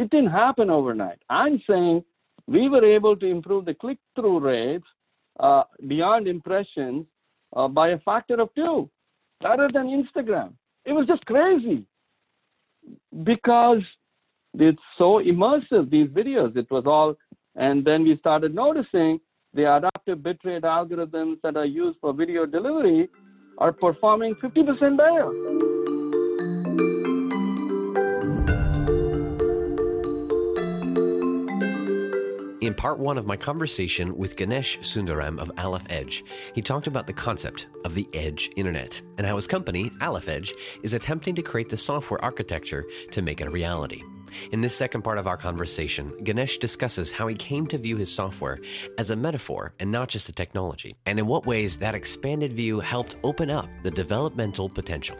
It didn't happen overnight. I'm saying we were able to improve the click-through rates uh, beyond impressions uh, by a factor of two, rather than Instagram. It was just crazy because it's so immersive, these videos. It was all, and then we started noticing the adaptive bitrate algorithms that are used for video delivery are performing 50% better. In part one of my conversation with Ganesh Sundaram of AlefEdge, he talked about the concept of the edge internet and how his company, AlefEdge, is attempting to create the software architecture to make it a reality. In this second part of our conversation, Ganesh discusses how he came to view his software as a metaphor and not just a technology, and in what ways that expanded view helped open up the developmental potential.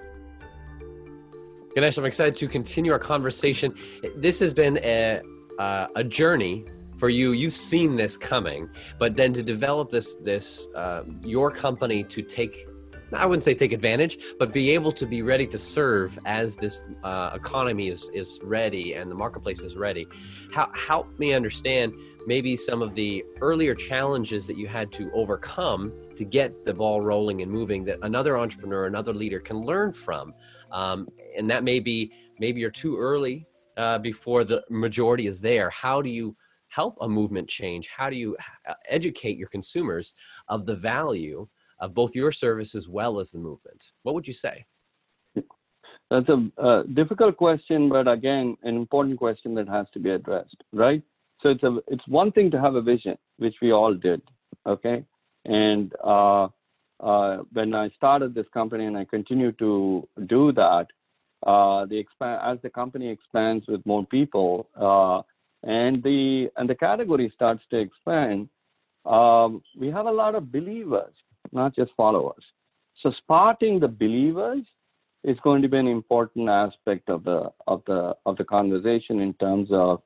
Ganesh, I'm excited to continue our conversation. This has been a, uh, a journey for you you've seen this coming but then to develop this this uh, your company to take I wouldn't say take advantage, but be able to be ready to serve as this uh, economy is is ready and the marketplace is ready. How help me understand maybe some of the earlier challenges that you had to overcome to get the ball rolling and moving that another entrepreneur, another leader can learn from, um, and that may be maybe you're too early uh, before the majority is there. How do you help a movement change? How do you uh, educate your consumers of the value of both your service as well as the movement? What would you say? That's a uh, difficult question, but again, an important question that has to be addressed, right? So it's a it's one thing to have a vision, which we all did, okay? And uh, uh, when I started this company, and I continue to do that, uh, the expand as the company expands with more people, and the and the category starts to expand, um, we have a lot of believers, not just followers. So spotting the believers is going to be an important aspect of the of the of the conversation in terms of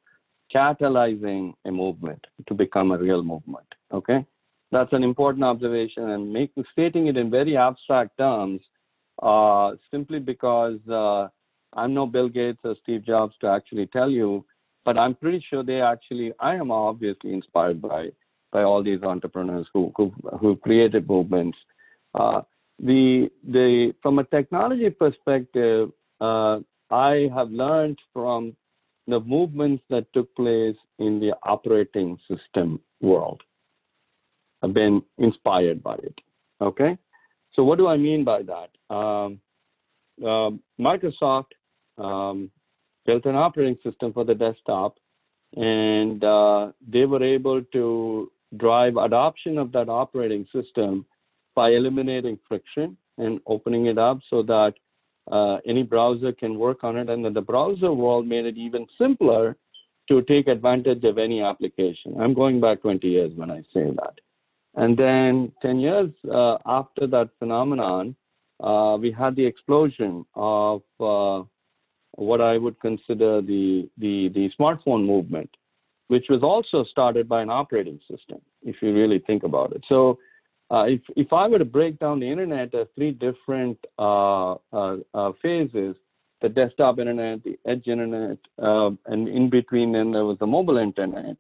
catalyzing a movement to become a real movement. Okay, that's an important observation, and making stating it in very abstract terms, uh, simply because uh, I'm no Bill Gates or Steve Jobs to actually tell you but I'm pretty sure they actually, I am obviously inspired by by all these entrepreneurs who who, who created movements. Uh, the the from a technology perspective, uh, I have learned from the movements that took place in the operating system world. I've been inspired by it. Okay, so what do I mean by that? Um, uh, Microsoft um, built an operating system for the desktop, and uh, they were able to drive adoption of that operating system by eliminating friction and opening it up so that uh, any browser can work on it. And then the browser world made it even simpler to take advantage of any application. I'm going back 20 years when I say that. And then 10 years uh, after that phenomenon, uh, we had the explosion of uh, what I would consider the, the, the smartphone movement, which was also started by an operating system, if you really think about it. So uh, if, if I were to break down the internet as three different uh, uh, uh phases, the desktop internet, the edge internet, uh, and in between then there was the mobile internet,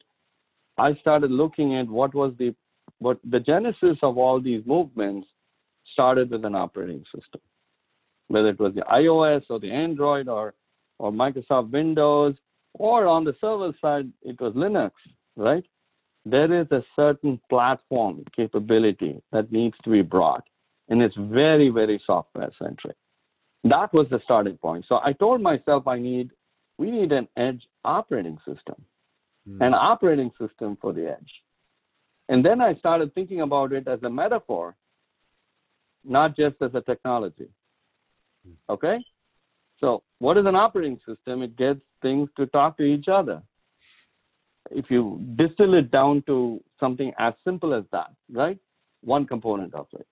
I started looking at what was the what the genesis of all these movements started with an operating system, whether it was the iOS or the Android or or Microsoft Windows, or on the server side, it was Linux, right? There is a certain platform capability that needs to be brought, and it's very, very software centric. That was the starting point. So I told myself I need, we need an edge operating system, mm. an operating system for the edge. And then I started thinking about it as a metaphor, not just as a technology. Hmm. Okay? So, what is an operating system? It gets things to talk to each other. If you distill it down to something as simple as that, right? One component of it.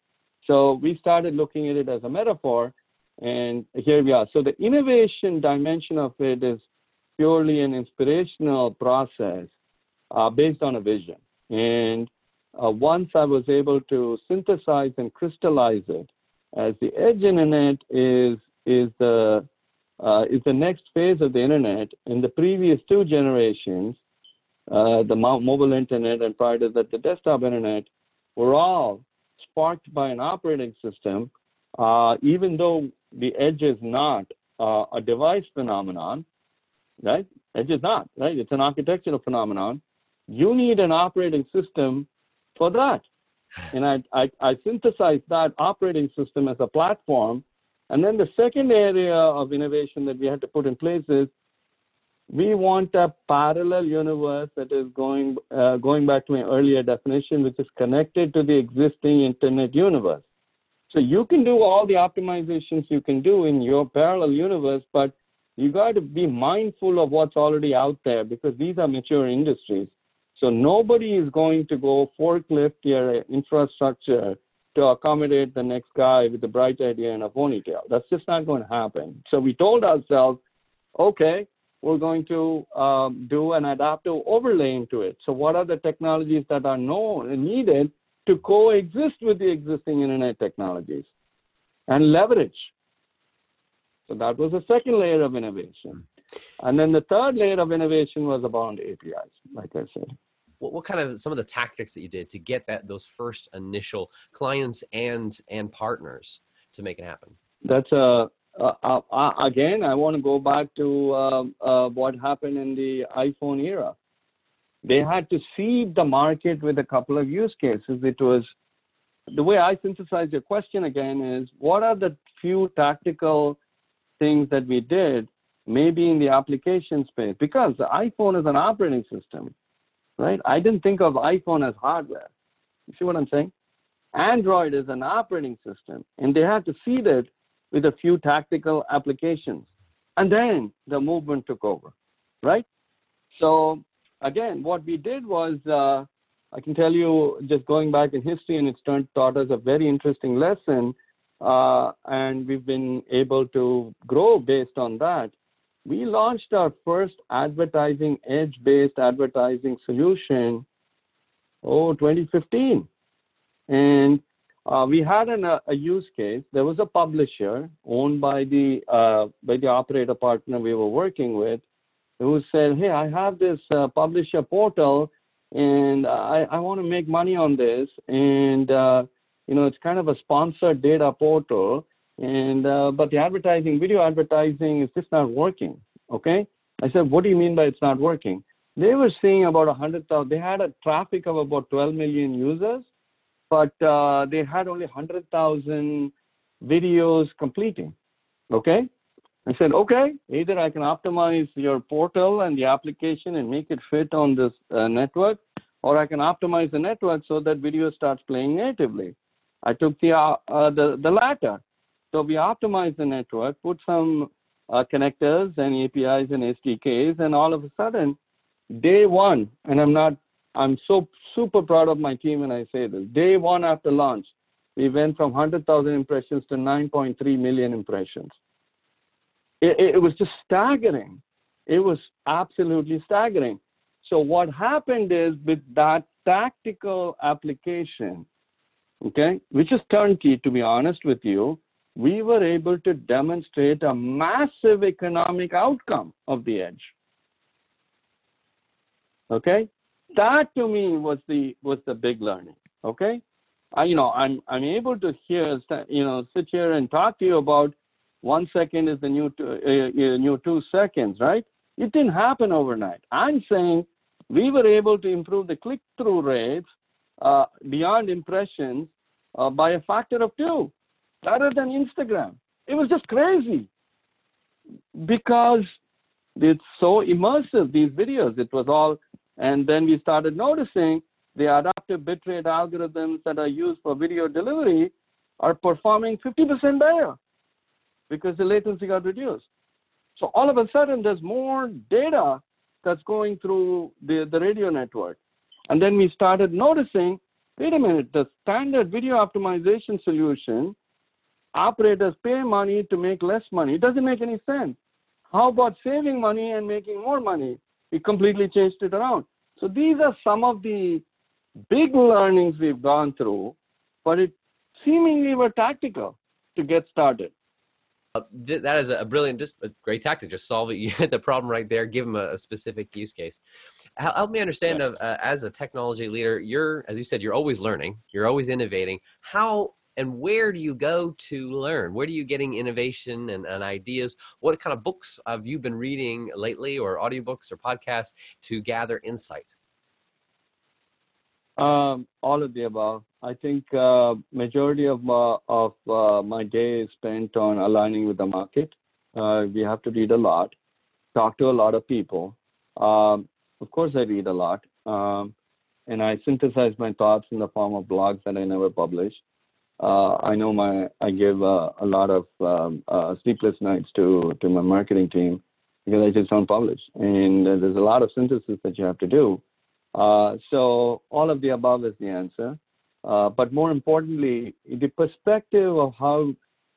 So, we started looking at it as a metaphor, and here we are. So, the innovation dimension of it is purely an inspirational process uh, based on a vision. And uh, once I was able to synthesize and crystallize it, as the edge in it is is the uh, is the next phase of the internet. In the previous two generations, uh, the mo- mobile internet and prior to that, the desktop internet, were all sparked by an operating system, uh, even though the edge is not uh, a device phenomenon, right? Edge is not, right? It's an architectural phenomenon. You need an operating system for that. And I, I, I synthesized that operating system as a platform. And then the second area of innovation that we had to put in place is we want a parallel universe that is going uh, going back to my earlier definition, which is connected to the existing internet universe. So you can do all the optimizations you can do in your parallel universe, but you got to be mindful of what's already out there because these are mature industries. So nobody is going to go forklift your infrastructure to accommodate the next guy with a bright idea and a ponytail. That's just not going to happen. So we told ourselves, okay, we're going to um, do an adaptive overlay into it. So what are the technologies that are known needed to coexist with the existing internet technologies and leverage? So that was the second layer of innovation. And then the third layer of innovation was about APIs, like I said. What, what kind of some of the tactics that you did to get that those first initial clients and and partners to make it happen? That's a uh, uh, uh, again, I want to go back to um, uh, what happened in the iPhone era. They had to seed the market with a couple of use cases. It was the way I synthesize your question again is what are the few tactical things that we did, maybe in the application space, because the iPhone is an operating system, right? I didn't think of iPhone as hardware. You see what I'm saying? Android is an operating system, and they had to seed it with a few tactical applications. And then the movement took over, right? So again, what we did was, uh, I can tell you, just going back in history, and it's turned, taught us a very interesting lesson, uh, and we've been able to grow based on that. We launched our first advertising, edge-based advertising solution, oh, 2015. And uh, we had an, a, uh, a, use case. There was a publisher owned by the uh, by the operator partner we were working with, who said, "Hey, I have this uh, publisher portal, and I, I want to make money on this. And uh, you know, it's kind of a sponsored data portal, and uh, but the advertising, video advertising, is just not working. Okay." I said, "What do you mean by it's not working?" They were seeing about a hundred thousand. They had a traffic of about 12 million users but uh, they had only 100,000 videos completing. Okay? I said, okay, either I can optimize your portal and the application and make it fit on this uh, network, or I can optimize the network so that video starts playing natively. I took the, uh the, the latter. So we optimized the network, put some uh, connectors and APIs and SDKs, and all of a sudden, day one, and I'm not I'm so super proud of my team when I say this. Day one after launch, we went from 100,000 impressions to 9.3 million impressions. It, it, was just staggering. It was absolutely staggering. So what happened is with that tactical application, okay, which is turnkey to be honest with you, we were able to demonstrate a massive economic outcome of the edge. Okay, that to me was the was the big learning. Okay, I, you know I'm I'm able to hear you know sit here and talk to you about one second is the new two, uh, uh, new two seconds, right? It didn't happen overnight. I'm saying we were able to improve the click-through rates uh, beyond impressions uh, by a factor of two, better than Instagram. It was just crazy because it's so immersive. These videos, it was all and then we started noticing the adaptive bitrate algorithms that are used for video delivery are performing 50% better because the latency got reduced. So all of a sudden, there's more data that's going through the, the radio network. And then we started noticing wait a minute, the standard video optimization solution, operators pay money to make less money. It doesn't make any sense. How about saving money and making more money? We completely changed it around. So these are some of the big learnings we've gone through, but it seemingly were tactical to get started. Uh, th- that is a brilliant, just a great tactic. Just solve it. You hit the problem right there. Give them a, a specific use case. Help, help me understand. Of, uh, as a technology leader, you're, as you said, you're always learning. You're always innovating. How and where do you go to learn? Where are you getting innovation and, and ideas? What kind of books have you been reading lately, or audiobooks or podcasts to gather insight? Um, all of the above. I think uh, majority of my, of uh, my day is spent on aligning with the market. Uh, we have to read a lot, talk to a lot of people. Um, of course, I read a lot, um, and I synthesize my thoughts in the form of blogs that I never publish. Uh, I know my I give uh, a lot of um, uh, sleepless nights to to my marketing team because I just don't publish, and there's a lot of synthesis that you have to do. Uh, so all of the above is the answer. Uh, but more importantly, the perspective of how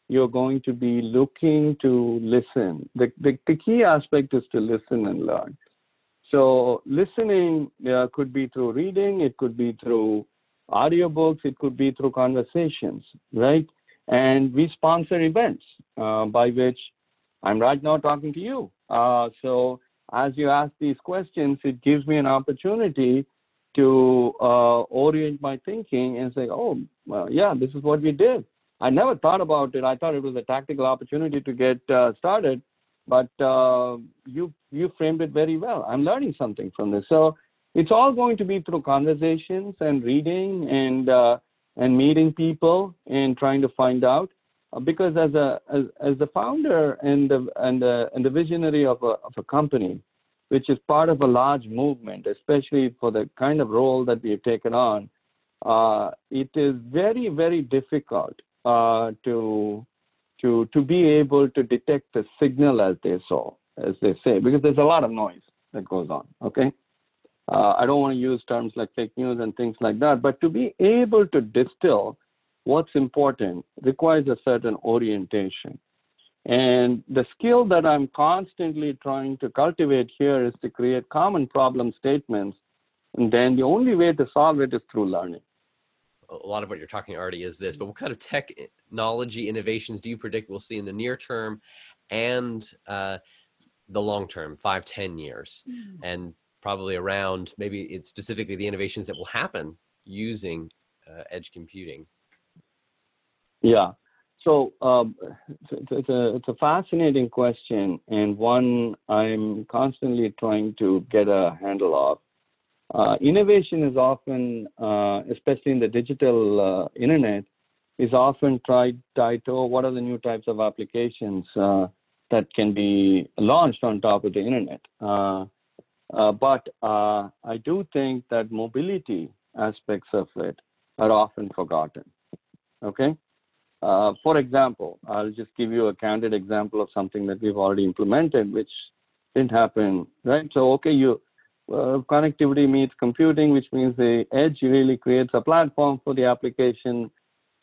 you're going to be looking to listen. The, the, the key aspect is to listen and learn. So listening uh, could be through reading, it could be through audiobooks, it could be through conversations, right? And we sponsor events uh, by which I'm right now talking to you. Uh, so as you ask these questions, it gives me an opportunity to uh, orient my thinking and say, oh, well, yeah, this is what we did. I never thought about it. I thought it was a tactical opportunity to get uh, started, but uh, you you framed it very well. I'm learning something from this. So it's all going to be through conversations and reading and uh, and meeting people and trying to find out. Uh, because as a as, as the founder and the and the and the visionary of a of a company, which is part of a large movement, especially for the kind of role that we have taken on, uh, it is very very difficult uh, to to to be able to detect the signal as they saw as they say because there's a lot of noise that goes on. Okay. Uh, I don't want to use terms like fake news and things like that, but to be able to distill what's important requires a certain orientation. And the skill that I'm constantly trying to cultivate here is to create common problem statements. And then the only way to solve it is through learning. A lot of what you're talking already is this, but what kind of technology innovations do you predict we'll see in the near term and uh, the long term, five, ten years? Mm. And probably around maybe it's specifically the innovations that will happen using uh, edge computing. Yeah. So um, it's, a, it's a fascinating question and one I'm constantly trying to get a handle of. Uh, innovation is often, uh, especially in the digital uh, internet, is often tried tied to oh, what are the new types of applications uh, that can be launched on top of the internet. Uh, uh, but I do think that mobility aspects of it are often forgotten. Okay, uh, for example, I'll just give you a candid example of something that we've already implemented, which didn't happen, right? So, okay, you uh, connectivity meets computing, which means the edge really creates a platform for the application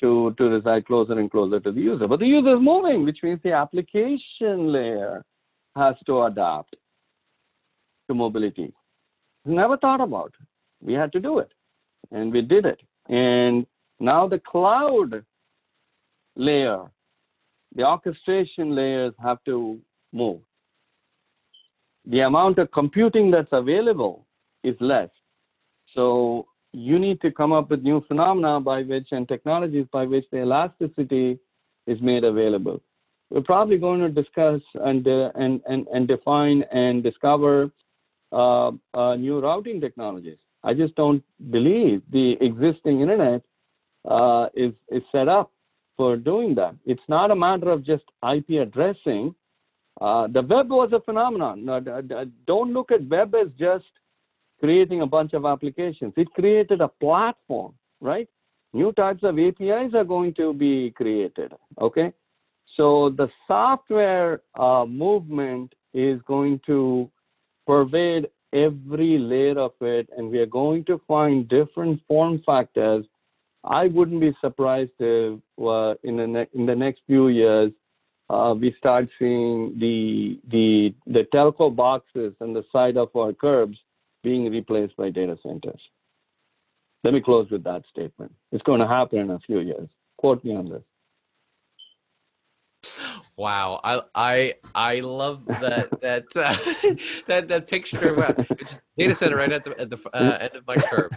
to, to reside closer and closer to the user. But the user is moving, which means the application layer has to adapt to mobility. Never thought about. We had to do it, and we did it. And now the cloud layer, the orchestration layers have to move. The amount of computing that's available is less. So you need to come up with new phenomena by which and technologies by which the elasticity is made available. We're probably going to discuss and uh, and, and and define and discover new routing technologies. I just don't believe the existing internet uh, is is set up for doing that. It's not a matter of just IP addressing. Uh, the web was a phenomenon. don't look at web as just creating a bunch of applications. It created a platform, right? New types of APIs are going to be created, okay? So the software uh, movement is going to pervade every layer of it, and we are going to find different form factors I wouldn't be surprised if uh, in the ne- in the next few years uh, we start seeing the the the telco boxes on the side of our curbs being replaced by data centers. Let me close with that statement. It's going to happen in a few years. Quote me on this. Wow, I I I love that that uh, that that picture. Of, data center right at the at the uh, end of my curb.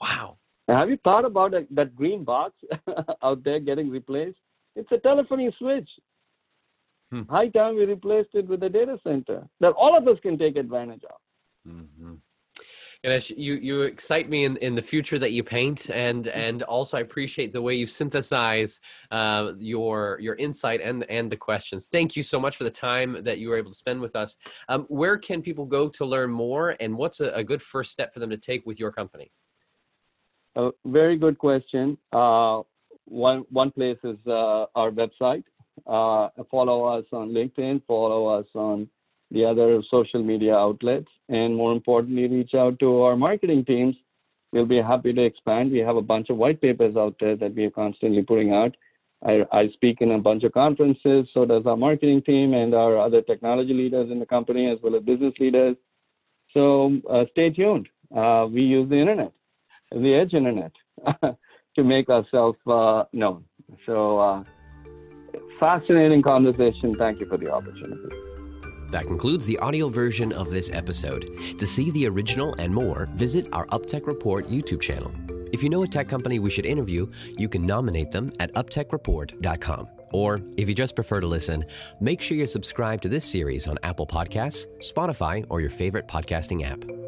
Wow. Have you thought about that, that green box out there getting replaced? It's a telephony switch. Hmm. High time we replaced it with a data center that all of us can take advantage of. Mm-hmm. Ganesh, you you excite me in, in the future that you paint, and and also I appreciate the way you synthesize uh, your your insight and and the questions. Thank you so much for the time that you were able to spend with us. Um, where can people go to learn more, and what's a, a, good first step for them to take with your company? A very good question. Uh, one one place is uh, our website. Uh, follow us on LinkedIn. Follow us on the other social media outlets, and more importantly, reach out to our marketing teams. We'll be happy to expand. We have a bunch of white papers out there that we are constantly putting out. I, I speak in a bunch of conferences, so does our marketing team and our other technology leaders in the company, as well as business leaders. So uh, stay tuned. Uh, we use the internet, the edge internet, to make ourselves uh, known. So, uh, fascinating conversation. Thank you for the opportunity. That concludes the audio version of this episode. To see the original and more, visit our UpTech Report YouTube channel. If you know a tech company we should interview, you can nominate them at uptechreport.com. Or if you just prefer to listen, make sure you're subscribed to this series on Apple Podcasts, Spotify, or your favorite podcasting app.